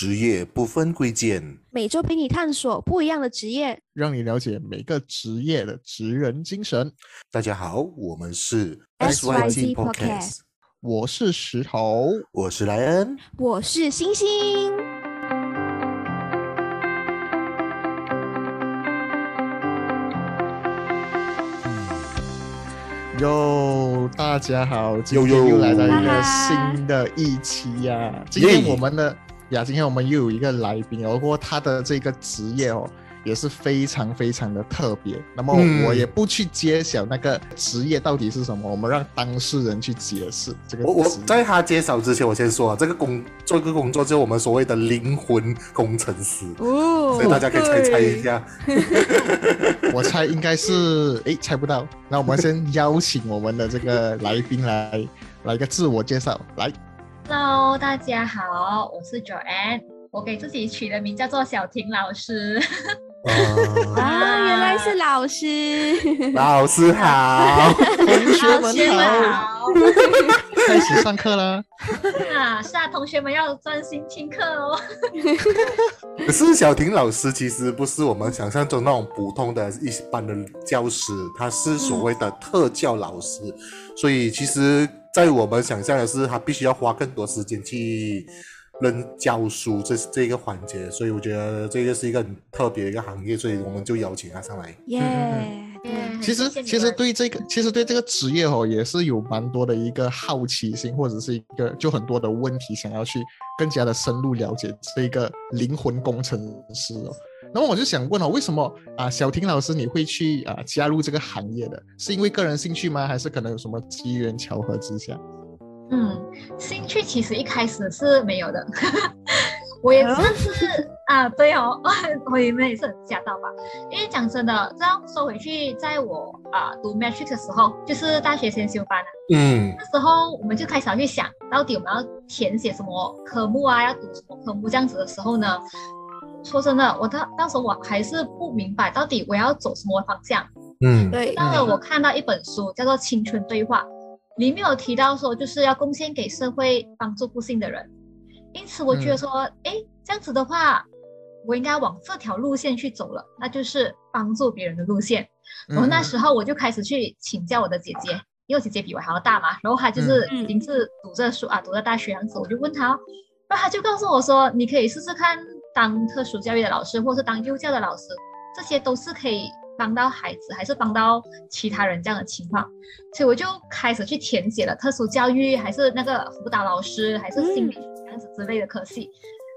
职业不分贵贱，每周陪你探索不一样的职业，让你了解每个职业的职人精神。大家好，我们是 SYT Podcast 我是石头，我是莱恩。我是星星。哟，大家好，今天又来到一个新的一期呀、今天我们的呀，今天我们又有一个来宾哦，不过他的这个职业哦。也是非常非常的特别，那么嗯我也不去揭晓那个职业到底是什么，我们让当事人去解释这个我我在他揭晓之前，我先说啊，这个工做这个工作就是我们所谓的灵魂工程师，哦所以大家可以猜猜一下。我猜应该是，诶，猜不到。那我们先邀请我们的这个来宾来来一个自我介绍，来，Hello，大家好，我是 Joanne，我给自己取的名叫做小婷老师。啊，原来是老师。老师好，同学们好。开始上课了。啊，是啊，同学们要专心听课哦。可是小婷老师其实不是我们想象中那种普通的一般的教师，他是所谓的特教老师，所以其实，在我们想象的是，他必须要花更多时间去扔教书这这个环节，所以我觉得这个是一个很特别的一个行业，所以我们就邀请他上来。耶，其实谢谢你其实对这个其实对这个职业哦，也是有蛮多的一个好奇心，或者是一个就很多的问题想要去更加的深入了解这个灵魂工程师哦。那么我就想问哦，为什么啊，小婷老师你会去啊加入这个行业的？是因为个人兴趣吗？还是可能有什么机缘巧合之下？嗯，兴趣其实一开始是没有的，我也是是啊，对哦，我你们也是很吓到吧？因为讲真的，这样说回去，在我啊读 Matrix 的时候，就是大学先修班啊，嗯那时候我们就开始要去想，到底我们要填写什么科目啊，要读什么科目这样子的时候呢，说真的，我当当时我还是不明白到底我要走什么方向。嗯对，到了我看到一本书叫做《青春对话》，里面有提到说，就是要贡献给社会，帮助不幸的人。因此，我觉得说，哎、这样子的话，我应该往这条路线去走了，那就是帮助别人的路线。然后那时候我就开始去请教我的姐姐，因为我姐姐比我还要大嘛，然后她就是嗯已经是读着书啊，读着大学样子，我就问她哦，然后她就告诉我说，你可以试试看当特殊教育的老师，或是当幼教的老师，这些都是可以帮到孩子，还是帮到其他人这样的情况，所以我就开始去填写了特殊教育，还是那个辅导老师，还是心理学这样子之类的科系。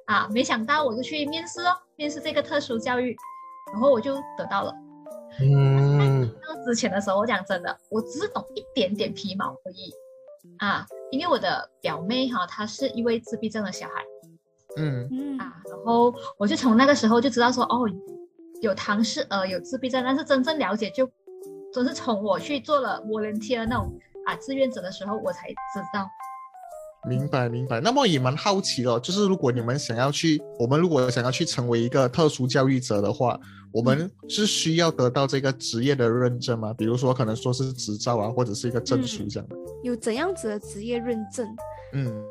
啊，没想到我就去面试哦，面试这个特殊教育，然后我就得到了。嗯那之前的时候，我讲真的，我只是懂一点点皮毛而已啊，因为我的表妹哈，她是一位自闭症的小孩嗯嗯啊，然后我就从那个时候就知道说，哦，有唐氏呃有自闭症，但是真正了解就都是从我去做了 volunteer 那种啊志愿者的时候，我才知道。明白明白。那么也蛮好奇的，就是如果你们想要去，我们如果想要去成为一个特殊教育者的话，我们是需要得到这个职业的认证吗？比如说可能说是执照啊，或者是一个证书这样的。有怎样子的职业认证？嗯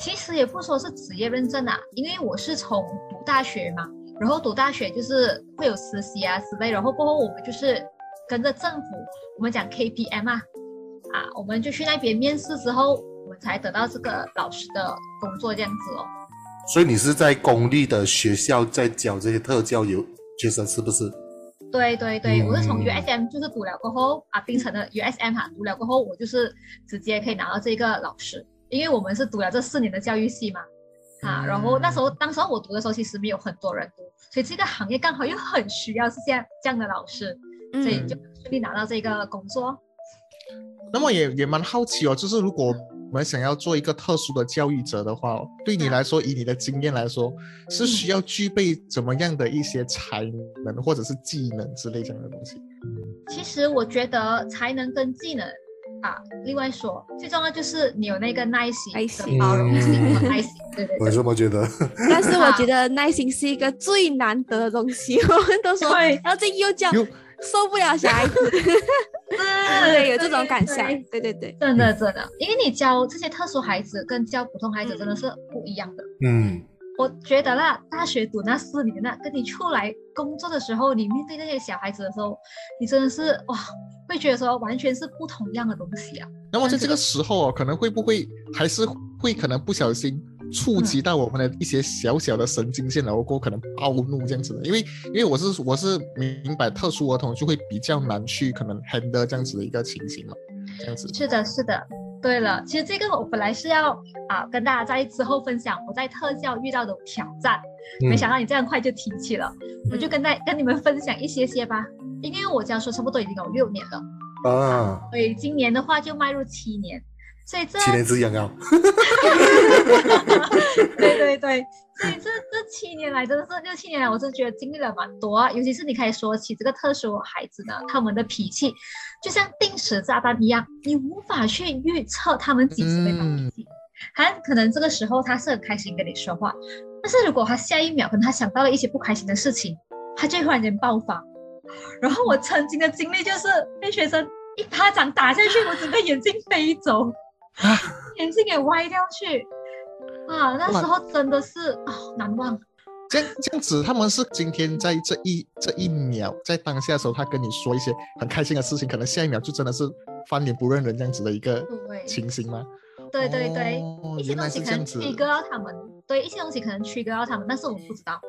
其实也不说是职业认证啊，因为我是从读大学嘛，然后读大学就是会有实习啊之类，然后过后我们就是跟着政府，我们讲 KPM 啊，啊，我们就去那边面试之后，我们才得到这个老师的工作这样子哦。所以你是在公立的学校在教这些特教有学生是不是？对对对，嗯我是从 USM 就是读了过后啊，槟城的 USM 哈、读了过后，我就是直接可以拿到这个老师，因为我们是读了这四年的教育系嘛，啊，然后那时候当时候我读的时候，其实没有很多人读，所以这个行业刚好又很需要是这样这样的老师，嗯所以就顺利拿到这个工作。那么也也蛮好奇哦，就是如果我们想要做一个特殊的教育者的话哦，对你来说，以你的经验来说，是需要具备怎么样的一些才能或者是技能之类这样的东西？其实我觉得才能跟技能啊，另外说最重要就是你有那个耐心耐心。跟包容心和耐心，对对我也。这么觉得。但是我觉得耐心是一个最难得的东西，我们都说，对。然后这又叫受不了小孩子，对，有这种感想对，对对对，真的真的，因为你教这些特殊孩子跟教普通孩子真的是不一样的。嗯我觉得啦，大学读那四年那跟你出来工作的时候，你面对那些小孩子的时候，你真的是哇，会觉得说完全是不同样的东西啊。那么在这个时候哦，可能会不会还是会可能不小心触及到我们的一些小小的神经线，然后过后可能暴怒这样子的？因为因为我是我是明白特殊儿童就会比较难去可能 handle 这样子的一个情形嘛，这样子。是的，是的。对了，其实这个我本来是要啊跟大家在之后分享我在特教遇到的挑战，没想到你这样快就提起了，我就跟在跟你们分享一些些吧。因为我教书差不多已经有六年了啊，所以今年的话就迈入七年，所以这七年之痒啊。对对对，所以这这七年来真的是六七年来，我是觉得经历了蛮多啊。尤其是你可以说起这个特殊孩子呢，他们的脾气就像定时炸弹一样，你无法去预测他们几时会发脾气。还可能这个时候他是很开心跟你说话，但是如果他下一秒可能他想到了一些不开心的事情，他就忽然间爆发。然后我曾经的经历就是被学生一巴掌打下去，我整个眼镜飞走，眼镜给歪掉去。啊，那时候真的是啊难忘。这样这样子，他们是今天在这一这一秒，在当下的时候，他跟你说一些很开心的事情，可能下一秒就真的是翻脸不认人这样子的一个情形吗？对对对，一些东西可能子。曲到他们，对一些东西可能曲到他们，但是我们不知道。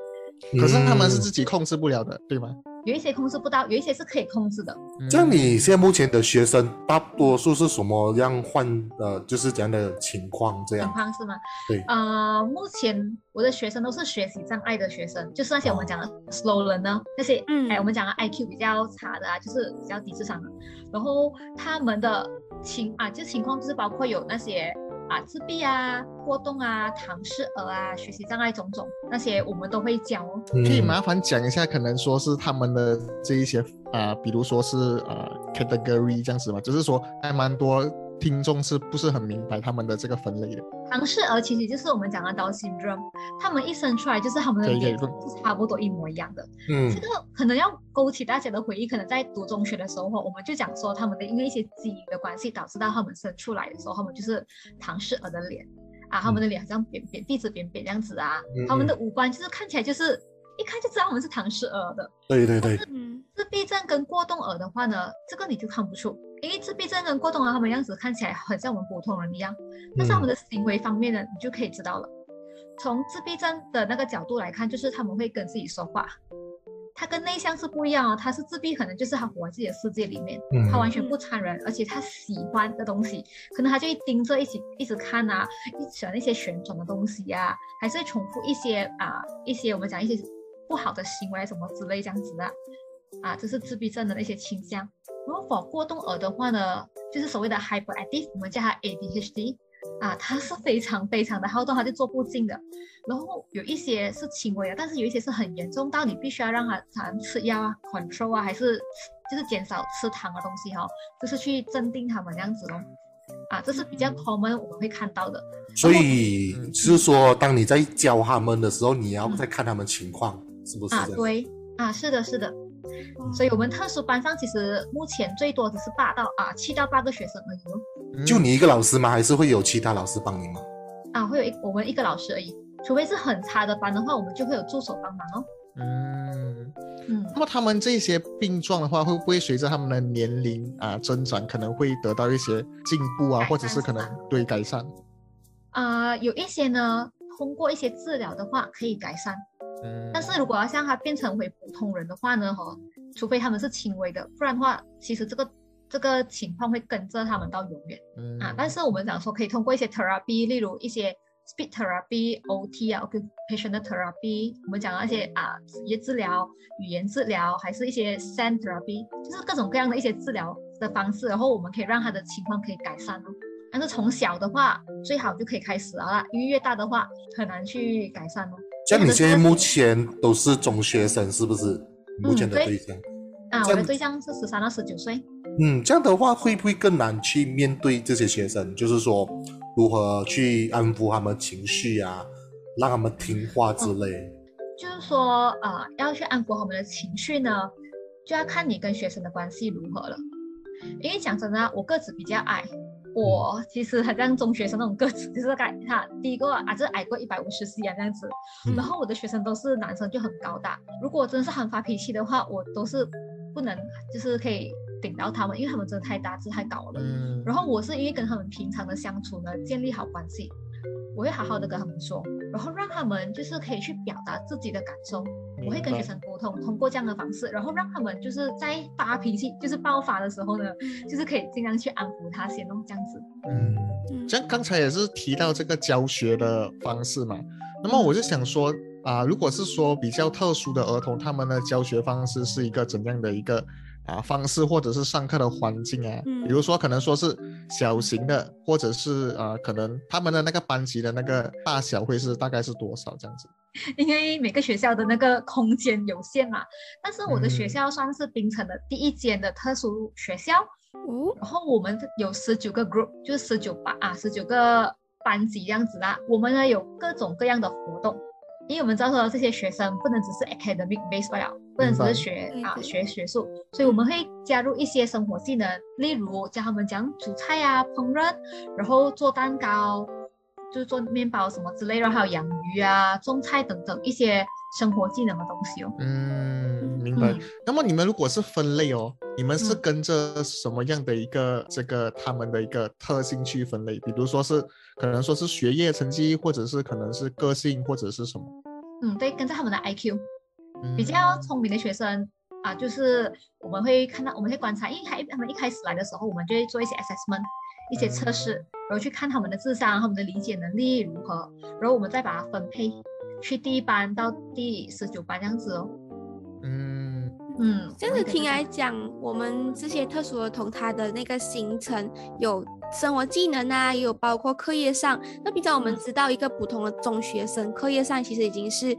可是他们是自己控制不了的，对吗？有一些控制不到，有一些是可以控制的。像你现在目前的学生，大多数是什么样患呃，就是这样的情况？这样情况是吗？对啊，目前我的学生都是学习障碍的学生，就是那些我们讲的 slow learner，那些哎，我们讲的 IQ 比较差的啊，就是比较低智商的。然后他们的情啊，就情况就是包括有那些。啊，自闭啊，过动啊，唐氏儿啊，学习障碍种种，那些我们都会教哦。可以麻烦讲一下，可能说是他们的这一些啊，比如说是呃 category 这样子嘛，就是说还蛮多。听众是不是很明白他们的这个分类的？唐氏儿其实就是我们讲的 Down syndrome，他们一生出来就是他们的脸是差不多一模一样的。嗯，这个可能要勾起大家的回忆，可能在读中学的时候，我们就讲说他们的因为一些基因的关系，导致到他们生出来的时候，他们就是唐氏儿的脸啊，他们的脸好像扁扁、鼻子扁扁这样子啊，他们的五官就是看起来就是一看就知道我们是唐氏儿的。对对对。嗯，自闭症跟过动儿的话呢，这个你就看不出。因为自闭症跟过动儿他们样子看起来很像我们普通人一样，但是他们的行为方面呢，你就可以知道了。从自闭症的那个角度来看，就是他们会跟自己说话，他跟内向是不一样哦。他是自闭，可能就是他活在自己的世界里面，他完全不参人，而且他喜欢的东西，可能他就一盯着一起一直看啊，一喜欢那些旋转的东西呀，还是会重复一些啊一些我们讲一些不好的行为什么之类这样子的。啊，这是自闭症的那些倾向。如果过动儿的话呢，就是所谓的 hyperactive，我们叫它 ADHD。啊，它是非常非常的好动，他就做不静的。然后有一些是轻微的，但是有一些是很严重到你必须要让他常吃药啊，control 啊，还是就是减少吃糖的东西哈，就是去镇定他们这样子哦。啊，这是比较 common 我们会看到的。所以是说，当你在教他们的时候，你要再看他们情况，是不是？啊，对，啊，是的，是的。所以，我们特殊班上其实目前最多只是八到啊七到八个学生而已哦。就你一个老师吗？还是会有其他老师帮你吗？啊，会有一我们一个老师而已。除非是很差的班的话，我们就会有助手帮忙哦。嗯嗯。那么他们这些病状的话，会不会随着他们的年龄啊增长，可能会得到一些进步啊，或者是可能对改善？啊，有一些呢，通过一些治疗的话可以改善。但是如果要像他变成为普通人的话呢，哈，除非他们是轻微的，不然的话，其实这个这个情况会跟着他们到永远。嗯啊，但是我们讲说可以通过一些 therapy，例如一些 speech therapy、OT 啊，occupational therapy，我们讲那些啊职业治疗、语言治疗，还是一些 sound therapy，就是各种各样的一些治疗的方式，然后我们可以让他的情况可以改善哦。但是从小的话，最好就可以开始啊，因为越大的话很难去改善哦。像你现在目前都是中学生，是不是？目前的对象啊，我的对象是十三到十九岁。嗯，这样的话会不会更难去面对这些学生？就是说，如何去安抚他们情绪啊，让他们听话之类。就是说，呃，要去安抚他们的情绪呢，就要看你跟学生的关系如何了。因为讲真的，我个子比较矮，我其实很像中学生那种个子，就是该他第一个啊，就是矮过一百五十 C 啊这样子。嗯然后我的学生都是男生，就很高大。如果真的是很发脾气的话，我都是不能就是可以顶到他们，因为他们真的太大只太高了。嗯，然后我是因为跟他们平常的相处呢，建立好关系，我会好好的跟他们说，然后让他们就是可以去表达自己的感受。我会跟学生沟通，通过这样的方式，然后让他们就是在发脾气，就是爆发的时候呢，就是可以尽量去安抚他先弄，这样子。嗯。嗯像刚才也是提到这个教学的方式嘛，那么我就想说啊、如果是说比较特殊的儿童，他们的教学方式是一个怎样的一个啊方式，或者是上课的环境啊？嗯比如说可能说是小型的，或者是啊可能他们的那个班级的那个大小会是大概是多少这样子？因为每个学校的那个空间有限嘛，但是我的学嗯校算是槟城的第一间的特殊学校，哦，然后我们有十九个 group，就是十九班啊，十九个班级这样子啦。我们呢有各种各样的活动，因为我们知道说这些学生不能只是 academic base 罢了，不能只是学啊学学术，所以我们会加入一些生活技能，例如教他们讲煮菜啊、烹饪，然后做蛋糕，就是做面包什么之类的，然后还有养鱼啊、种菜等等一些生活技能的东西哦。嗯，明白。嗯那么你们如果是分类哦，你们是嗯跟着什么样的一个这个他们的一个特性去分类？比如说是可能说是学业成绩，或者是可能是个性，或者是什么？嗯，对，跟着他们的 IQ。比嗯较聪明的学生啊，就是我们会看到，我们会观察，因为他他们一开始来的时候，我们就会做一些 assessment，一些测试，然后去看他们的智商、他们的理解能力如何，然后我们再把它分配去第一班到第十九班这样子哦。嗯嗯，这样子听来来，讲，我们这些特殊儿童他的那个行程有生活技能啊，也有包括课业上。那比较我们知道，一个普通的中学生课业上其实已经是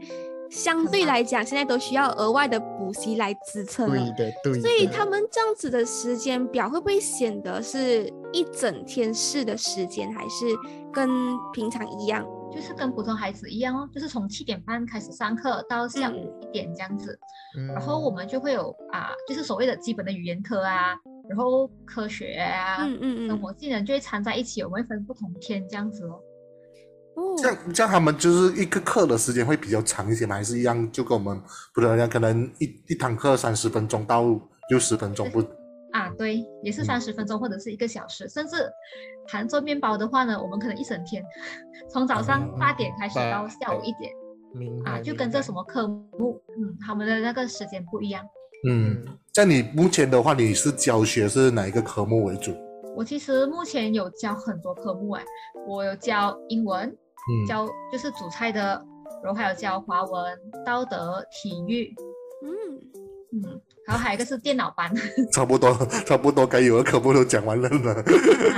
相对来讲，现在都需要额外的补习来支撑了。对的，对的。所以他们这样子的时间表会不会显得是一整天式的时间，还是跟平常一样？就是跟普通孩子一样哦，就是从七点半开始上课到下午嗯一点这样子。嗯然后我们就会有啊，就是所谓的基本的语言课啊，然后科学啊，嗯嗯嗯。生活技能就会掺在一起，我们会分不同天这样子哦。哦，这样这样他们就是一个课的时间会比较长一些吗？还是一样就跟我们不能一样，可能一一堂课三十分钟到六十分钟不？啊，对，也是嗯三十分钟或者是一个小时，甚至含做面包的话呢，我们可能一整天，从早上嗯八点开始到下午一点啊，就跟这什么科目，嗯，他们的那个时间不一样。嗯，在你目前的话，你是教学是哪一个科目为主？我其实目前有教很多科目哎，我有教英文，嗯，教就是主菜的，然后还有教华文、道德、体育，嗯，嗯，然后还有一个是电脑班，差不多差不多该有的科目都讲完了呢，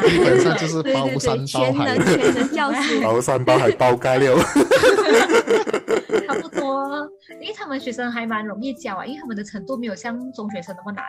基本上就是包山，包海全能。全能教师。包山包海包盖了。差不多，因为他们学生还蛮容易教啊，因为他们的程度没有像中学生那么难，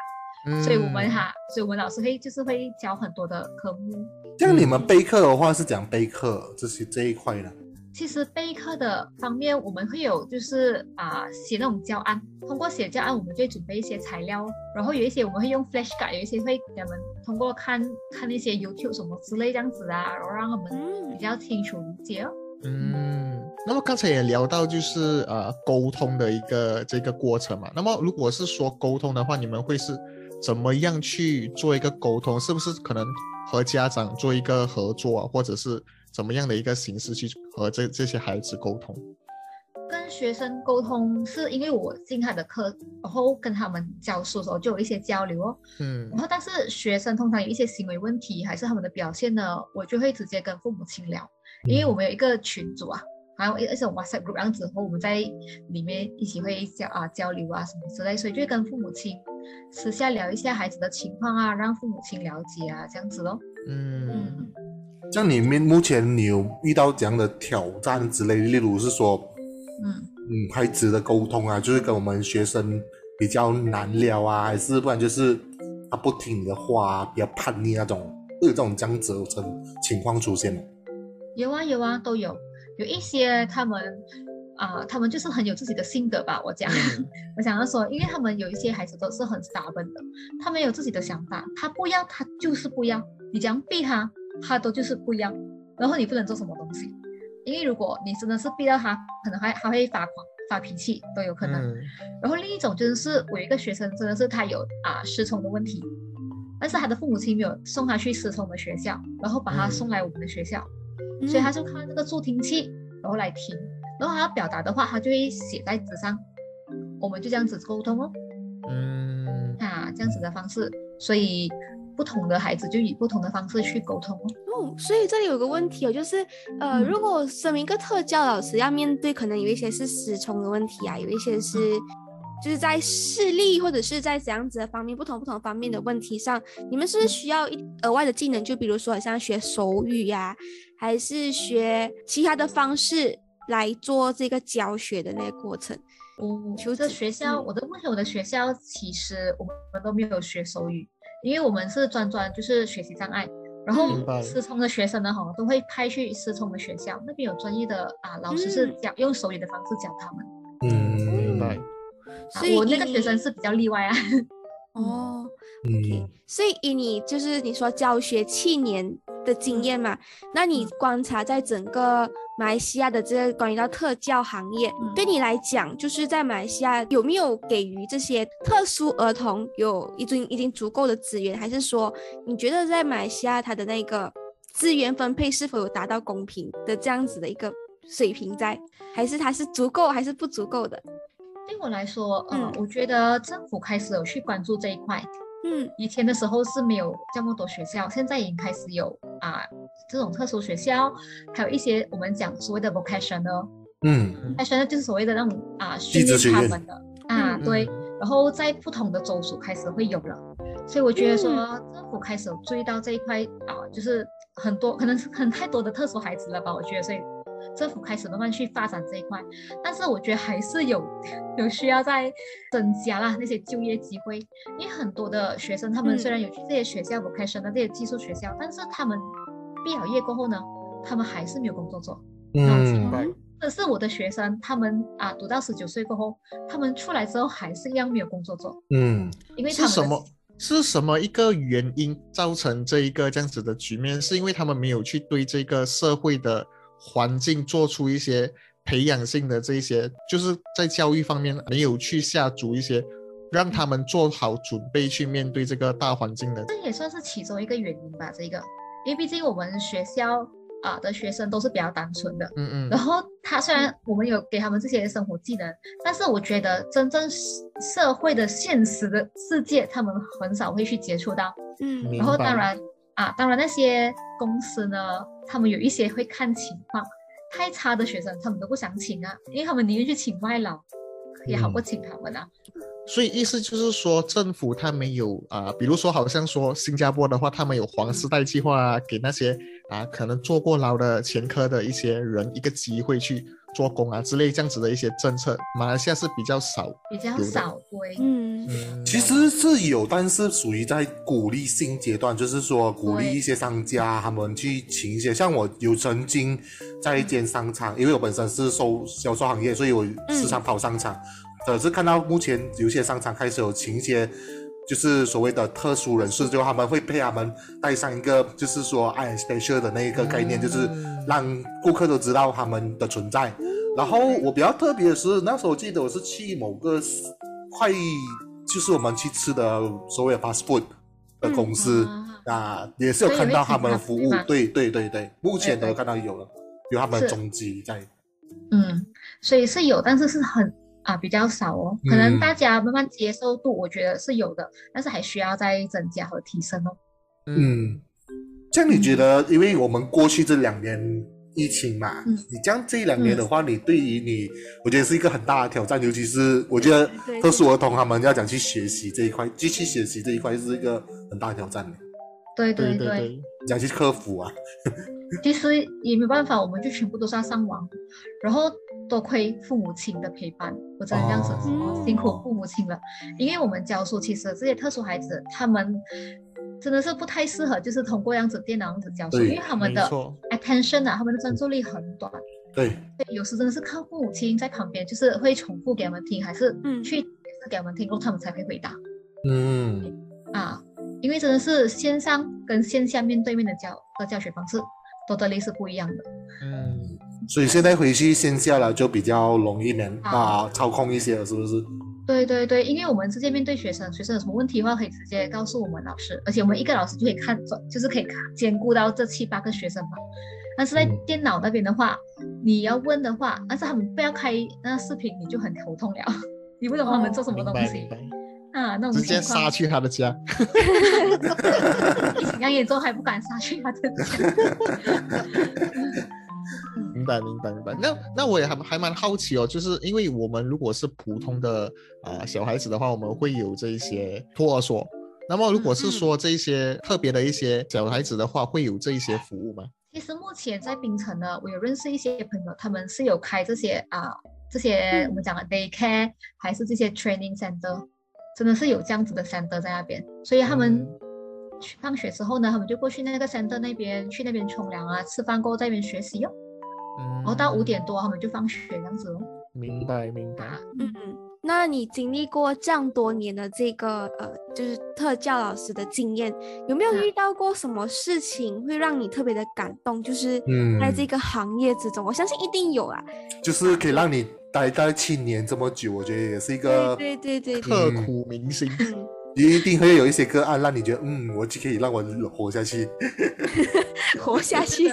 嗯所以我们哈，所以我们老师会就是会教很多的科目。像你们备课的话是讲备课这些这一块呢？其实备课的方面，我们会有就是啊、写那种教案，通过写教案，我们就会准备一些材料，然后有一些我们会用 flashcard，有一些会给他们通过看看那些 YouTube 什么之类这样子啊，然后让他们比嗯较清楚理解哦。嗯，那么刚才也聊到就是呃沟通的一个这个过程嘛。那么如果是说沟通的话，你们会是怎么样去做一个沟通？是不是可能和家长做一个合作啊，或者是怎么样的一个形式去和这这些孩子沟通？跟学生沟通是因为我进他的课，然后跟他们教书的时候就有一些交流哦。嗯然后但是学生通常有一些行为问题，还是他们的表现呢，我就会直接跟父母亲聊，因为我们有一个群组啊，还有一一种 WhatsApp group 这样子，然后我们在里面一起会交啊交流啊什么之类，所以就跟父母亲私下聊一下孩子的情况啊，让父母亲了解啊这样子咯。嗯嗯，像你们目前你有遇到这样的挑战之类，例如是说，嗯，嗯，孩子的沟通啊，就是跟我们学生比较难聊啊，还是不然就是他不听你的话、啊，比较叛逆那种，会有这种这样子的情情况出现吗？有啊有啊都有，有一些他们啊、他们就是很有自己的性格吧，我讲。嗯 我想要说，因为他们有一些孩子都是很 stubborn 的，他们有自己的想法，他不要他就是不要，你这样逼他，他都就是不一样，然后你不能做什么东西，因为如果你真的是逼到他，可能还还会发狂、发脾气都有可能。嗯然后另一种就是我一个学生，真的是他有啊失聪的问题，但是他的父母亲没有送他去失聪的学校，然后把他嗯送来我们的学校，嗯所以他就靠这个助听器，然后来听，然后他要表达的话，他就会写在纸上，我们就这样子沟通哦，嗯。啊，这样子的方式，所以不同的孩子就以不同的方式去沟通哦。哦，所以这里有个问题哦，就是呃，嗯。如果身为一个特教老师，要面对可能有一些是失聪的问题啊，有一些是就是在视力或者是在怎样子的方面，不同不同方面的问题上，你们是不是需要一额外的技能？就比如说好像学手语呀、还是学其他的方式来做这个教学的那个过程？嗯求这学校，嗯我的目前我的学校其实我们都没有学手语，因为我们是专专就是学习障碍，然后失聪的学生呢，哈，都会派去失聪的学校，那边有专业的啊老师是嗯教、用手语的方式教他们。嗯明白。啊所以我那个学生是比较例外啊。哦，嗯，所以以你就是你说教学七年的经验嘛，那你嗯观察在整个马来西亚的这个关于到特教行业，嗯。对你来讲，就是在马来西亚有没有给予这些特殊儿童有已经已经足够的资源，还是说你觉得在马来西亚它的那个资源分配是否有达到公平的这样子的一个水平在，还是它是足够还是不足够的？对我来说，呃，嗯。我觉得政府开始有去关注这一块，嗯。以前的时候是没有这么多学校，现在已经开始有啊这种特殊学校，还有一些我们讲所谓的 vocational。嗯。vocational 就是所谓的那种啊训练学们的。啊，嗯。对，嗯然后在不同的州属开始会有了，所以我觉得说嗯。政府开始有注意到这一块啊，就是很多可能是很太多的特殊孩子了吧，我觉得，所以政府开始慢慢去发展这一块，但是我觉得还是有 有需要再增加啦那些就业机会，因为很多的学生他们嗯虽然有去这些学校 vocational 这些技术学校，但是他们毕了业过后呢，他们还是没有工作做。嗯白这是我的学生，他们啊读到十九岁过后，他们出来之后还是一样没有工作做，嗯因为他们是什么？是什么一个原因造成这一个这样子的局面？是因为他们没有去对这个社会的环境做出一些培养性的这一些，就是在教育方面没有去下足一些，让他们做好准备去面对这个大环境的。这也算是其中一个原因吧。这个，因为毕竟我们学校啊的学生都是比较单纯的，嗯嗯然后他虽然我们有给他们这些生活技能，但是我觉得真正社社会的现实的世界，他们很少会去接触到。嗯然后当然啊，当然那些公司呢，他们有一些会看情况，太差的学生他们都不想请啊，因为他们宁愿去请外劳，也好过请他们啊。所以意思就是说，政府他没有啊、比如说好像说新加坡的话，他们有黄丝带计划啊，给那些啊可能坐过牢的前科的一些人一个机会去做工啊之类这样子的一些政策，马来西亚是比较少。比较少对，嗯嗯，其实是有，但是属于在鼓励性阶段，就是说鼓励一些商家他们去请一些，像我有曾经在一间商场，因为我本身是售销售行业，所以我时常跑商场，可是看到目前有些商场开始有请一些。就是所谓的特殊人士，就他们会配他们带上一个，就是说 I special 的那一个概念，就是让顾客都知道他们的存在。然后我比较特别的是，那时候我记得我是去某个快，就是我们去吃的所谓的 fast food 的公司、啊啊，也是有看到他们的服务。对对对对，目前都看到有了，有他们的是踪迹在。嗯，所以是有，但是是很啊比较少哦，可能嗯大家慢慢接受度，我觉得是有的，但是还需要再增加和提升哦。嗯，这样你觉得，因为我们过去这两年疫情嘛，嗯。你这样这两年的话，你对于你，我觉得是一个很大的挑战，尤其是我觉得特殊儿童他们要讲去学习这一块，继续学习这一块是一个很大的挑战。的，对对对对，讲去克服啊。其实也没办法，我们就全部都是要上网，然后多亏父母亲的陪伴，我真的这样子说，哦辛苦父母亲了。因为我们教书，其实这些特殊孩子他们真的是不太适合，就是通过这样子电脑这样子教书，因为他们的 attention 啊，他们的专注力很短。对，对，有时真的是靠父母亲在旁边，就是会重复给他们听，还是嗯去解释给他们听，然后他们才会回答嗯啊。因为真的是线上跟线下面对面的教的教学方式，都的力是不一样的。嗯，所以现在回去线下了，就比较容易能啊啊操控一些了，是不是？对对对，因为我们直接面对学生，学生有什么问题的话，可以直接告诉我们老师，而且我们一个老师就可以看，就是可以看兼顾到这七八个学生嘛。但是在嗯电脑那边的话，你要问的话，但是他们不要开那视频，你就很头痛了，你不懂他们做什么东西啊，那种直接杀去他的家。疫情刚严重还不敢杀去他的家。明白，明白，明白。那那我也还还蛮好奇哦，就是因为我们如果是普通的啊、小孩子的话，我们会有这一些托儿所。那么如果是说这一些特别的一些小孩子的话，会有这一些服务吗？其实目前在槟城呢，我有认识一些朋友，他们是有开这些啊、这些我们讲的 daycare，还是这些 training center，真的是有这样子的 center 在那边，所以他们去放学之后呢，他们就过去那个 center 那边，去那边冲凉啊，吃饭过后在那边学习哦，嗯，然后到五点多他们就放学这样子哦。明白，明白。啊，嗯，那你经历过这样多年的这个呃，就是特教老师的经验，有没有嗯遇到过什么事情会让你特别的感动？就是嗯在这个行业之中，我相信一定有啊。就是可以让你待在七年这么久，我觉得也是一对个，对对对对，刻骨铭心。嗯，一定会有一些个案让你觉得，嗯，我就可以让我活下去。活下去。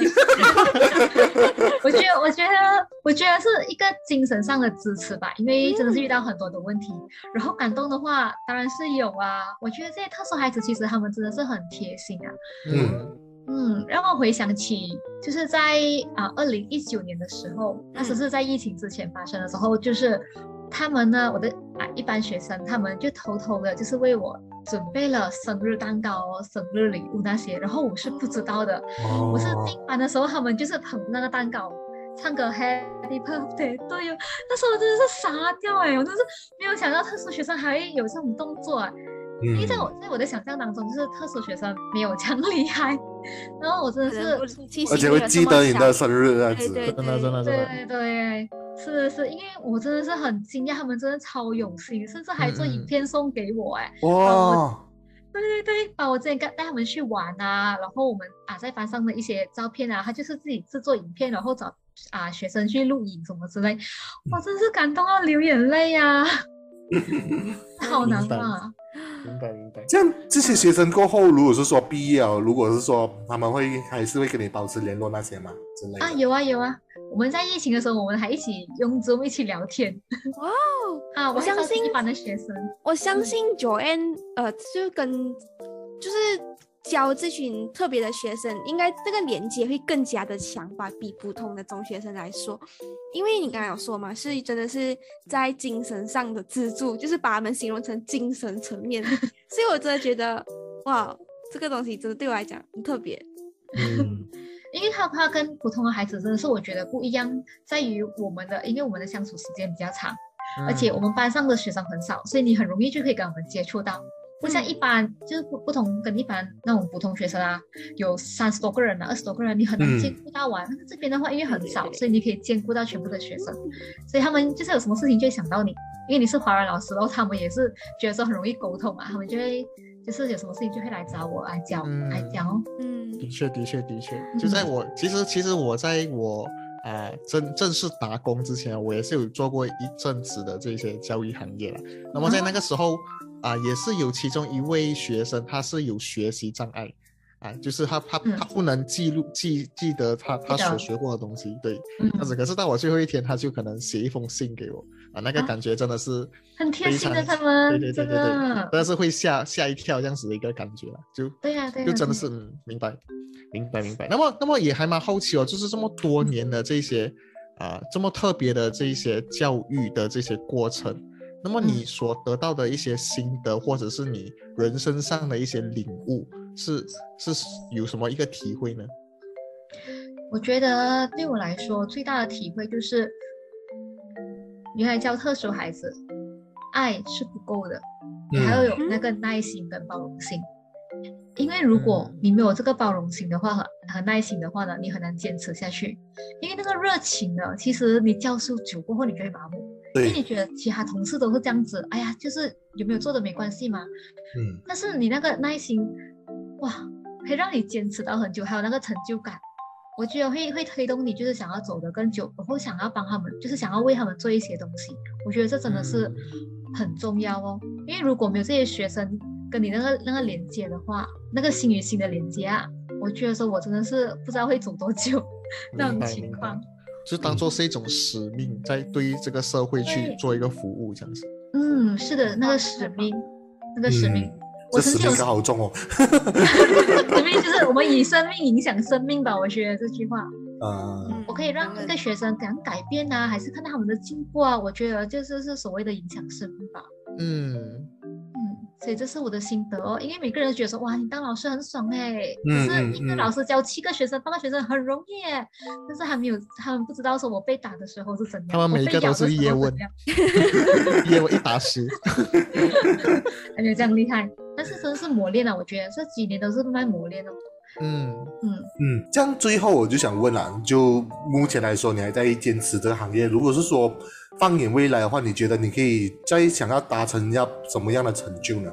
我觉得，我觉得，我觉得是一个精神上的支持吧，因为真的是遇到很多的问题。然后感动的话，当然是有啊。我觉得这些特殊孩子其实他们真的是很贴心啊。嗯嗯，让我回想起，就是在啊二零一九年的时候，那时是在疫情之前发生的时候，就是他们呢，我的啊一般学生，他们就偷偷的，就是为我准备了生日蛋糕哦、生日礼物那些，然后我是不知道的。我是哦进班的时候，他们就是捧那个蛋糕，唱歌 Happy Birthday 对哟，那时候我真的是傻掉哎，我真是没有想到特殊学生还会有这种动作哎。因为在我在我的想象当中，就是特殊学生没有这样厉害，然后我真的是而且会记得你的生日这样子。对对真的，真的，真的。对对，是是，因为我真的是很惊讶，他们真的超有心，甚至还做影片送给我哎，哇，对对对，把我之前带带他们去玩啊，然后我们啊在班上的一些照片啊，他就是自己制作影片，然后找啊学生去录影什么之类，我真是感动到流眼泪呀、好难明白啊！明白，明白。这样这些学生过后，如果是说毕业了，如果是说他们会还是会跟你保持联络那些嘛之类的。啊，有啊有啊，我们在疫情的时候，我们还一起用 Zoom 一起聊天。哇哦，啊，我相信一般的学生，我相信 Joanne 呃，就跟就是教这群特别的学生，应该这个连接会更加的强吧，比普通的中学生来说，因为你刚才有说嘛，是真的是在精神上的支柱，就是把他们形容成精神层面，所以我真的觉得哇，这个东西真的对我来讲很特别。嗯，因为他他跟普通的孩子真的是我觉得不一样，在于我们的，因为我们的相处时间比较长，而且我们班上的学生很少，所以你很容易就可以跟我们接触到。不像一般，就是不不同跟一般那种普通学生啊，有三十多个人啊，二十多个人，你很难嗯兼顾到完。但是这边的话，因为很少，所以你可以兼顾到全部的学生，所以他们就是有什么事情就会想到你，因为你是华人老师，然后他们也是觉得说很容易沟通嘛，他们就会就是有什么事情就会来找我来教、嗯。来教哦。嗯。的确，的确，的确，就在我其实其实我在我呃、正正式打工之前，我也是有做过一阵子的这些教育行业了。那么在那个时候啊、也是有其中一位学生，他是有学习障碍啊，就是他他嗯。他不能记录记记得他他所学过的东西，对，嗯但是可是到我最后一天，他就可能写一封信给我啊，那个啊感觉真的是很贴心的他们真对对对对但是会吓吓一跳这样子的一个感觉了，就对呀、对、就真的是嗯，明白，明白，明白。那么，那么也还蛮好奇哦，就是这么多年的这些啊、这么特别的这一些教育的这些过程，那么你嗯。所得到的一些心得，或者是你人生上的一些领悟，是是有什么一个体会呢？我觉得对我来说最大的体会就是，原来教特殊孩子，爱是不够的，你还要有那个耐心跟包容心。因为如果嗯你没有这个包容心的话和和耐心的话呢，你很难坚持下去。因为那个热情呢，其实你教书久过后你就会麻木，对因为你觉得其他同事都是这样子，哎呀，就是有没有做的没关系嘛。嗯但是你那个耐心，哇，可以让你坚持到很久，还有那个成就感，我觉得会会推动你，就是想要走得更久，然后想要帮他们，就是想要为他们做一些东西。我觉得这真的是很重要哦，因为如果没有这些学生跟你那个那个连接的话，那个心与心的连接啊，我觉得说我真的是不知道会走多久 那种情况。就当做是一种使命，在对这个社会去做一个服务，这样子。嗯，是的，那个使命，那个使命，嗯我曾经有这使命感好重哦。使命就是我们以生命影响生命吧，我觉得这句话。嗯嗯我可以让一个学生怎样改变啊，还是看到他们的进步啊？我觉得就是是所谓的影响生命吧。嗯，嗯，所以这是我的心得哦。因为每个人都觉得说，哇，你当老师很爽哎，嗯可是一个老师教七个学生、八个学生很容易耶，但是还没有，他们不知道说我被打的时候是怎样，他们每一个都是叶问候怎样，业务一打十。还没有这样厉害。但是真的是磨练啊，我觉得这几年都是慢慢磨练哦。嗯，嗯，嗯，这样最后我就想问啊，就目前来说，你还在坚持这个行业？如果是说放眼未来的话，你觉得你可以再想要达成要什么样的成就呢？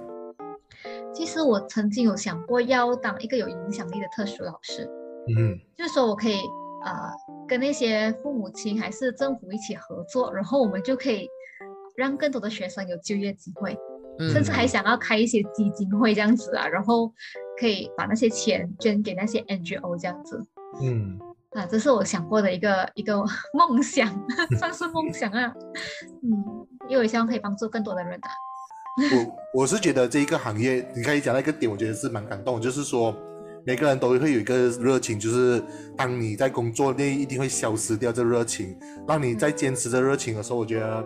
其实我曾经有想过要当一个有影响力的特殊老师。嗯就是说我可以呃跟那些父母亲还是政府一起合作，然后我们就可以让更多的学生有就业机会，嗯甚至还想要开一些基金会这样子啊，然后可以把那些钱捐给那些 NGO 这样子嗯啊，这是我想过的一个一个 梦想，算是梦想啊，嗯，因为我希望可以帮助更多的人啊，我我是觉得这一个行业，你可以讲到一个点，我觉得是蛮感动，就是说每个人都会有一个热情，就是当你在工作内一定会消失掉这热情，让你在坚持这热情的时候，我觉得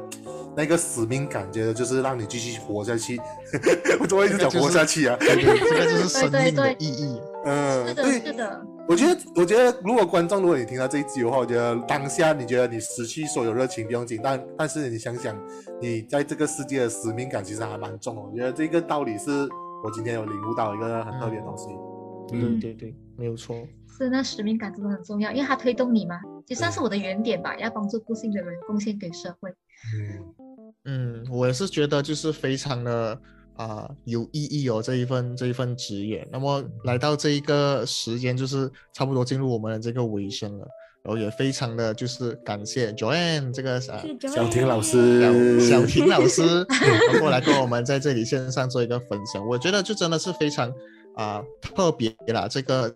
那个使命感觉得就是让你继续活下去。我怎么一直讲活下去啊？对对，这个就是生命的对意义。嗯，是的，是的，我觉得，我觉得，如果观众，如果你听到这一集的话，我觉得当下你觉得你失去所有热情不用紧，但但是你想想，你在这个世界的使命感其实还蛮重的。我觉得这个道理是我今天有领悟到一个很特别的东西。嗯对对，没有错。是那使命感真的很重要，因为它推动你嘛，也算是我的原点吧，要帮助不幸的人，贡献给社会。嗯嗯，我也是觉得就是非常的啊、有意义哦，这一份这一份职业。那么来到这一个时间，就是差不多进入我们的这个尾声了，然后也非常的就是感谢 Joanne 这个啊小婷老师，小小婷老师过来跟我们在这里线上做一个分享，我觉得就真的是非常啊、特别啦，这个。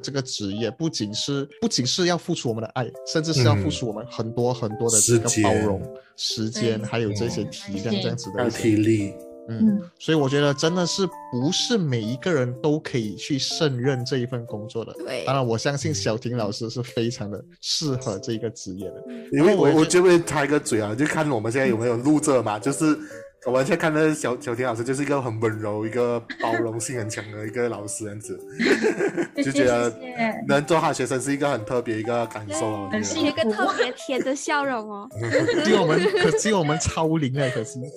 这个职业不仅是不仅是要付出我们的爱，甚至是要付出我们很多很多的这个包容、时间，对。还有这些嗯体谅这样子的一些体力，嗯，嗯，所以我觉得真的是不是每一个人都可以去胜任这一份工作的。对当然，我相信小婷老师是非常的适合这一个职业的。因为我我这边插一个嘴啊，就看我们现在有没有录这嘛，就是我完全看到小小田老师就是一个很温柔、一个包容性很强的一个老师，这样子，就觉得。能做好学生是一个很特别一个感受哦。我很觉得有一个特别甜的笑容哦。可惜我们，可只有我们超龄了，可惜。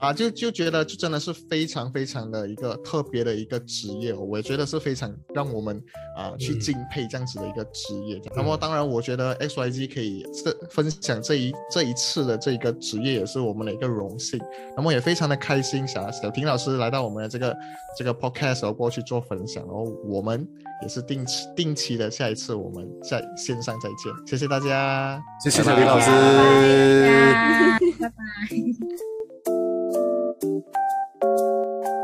啊，就就觉得就真的是非常非常的一个特别的一个职业哦，我也觉得是非常让我们啊去嗯敬佩这样子的一个职业。那么当然，我觉得 X Y G 可以这分享这一这一次的这个职业，也是我们的一个荣幸。那么也非常的开心，小小婷老师来到我们的这个这个 podcast 然后过去做分享，然后我们也是定期定期的下一次我们在线上再见，谢谢大家，谢谢小婷老师。拜拜。Música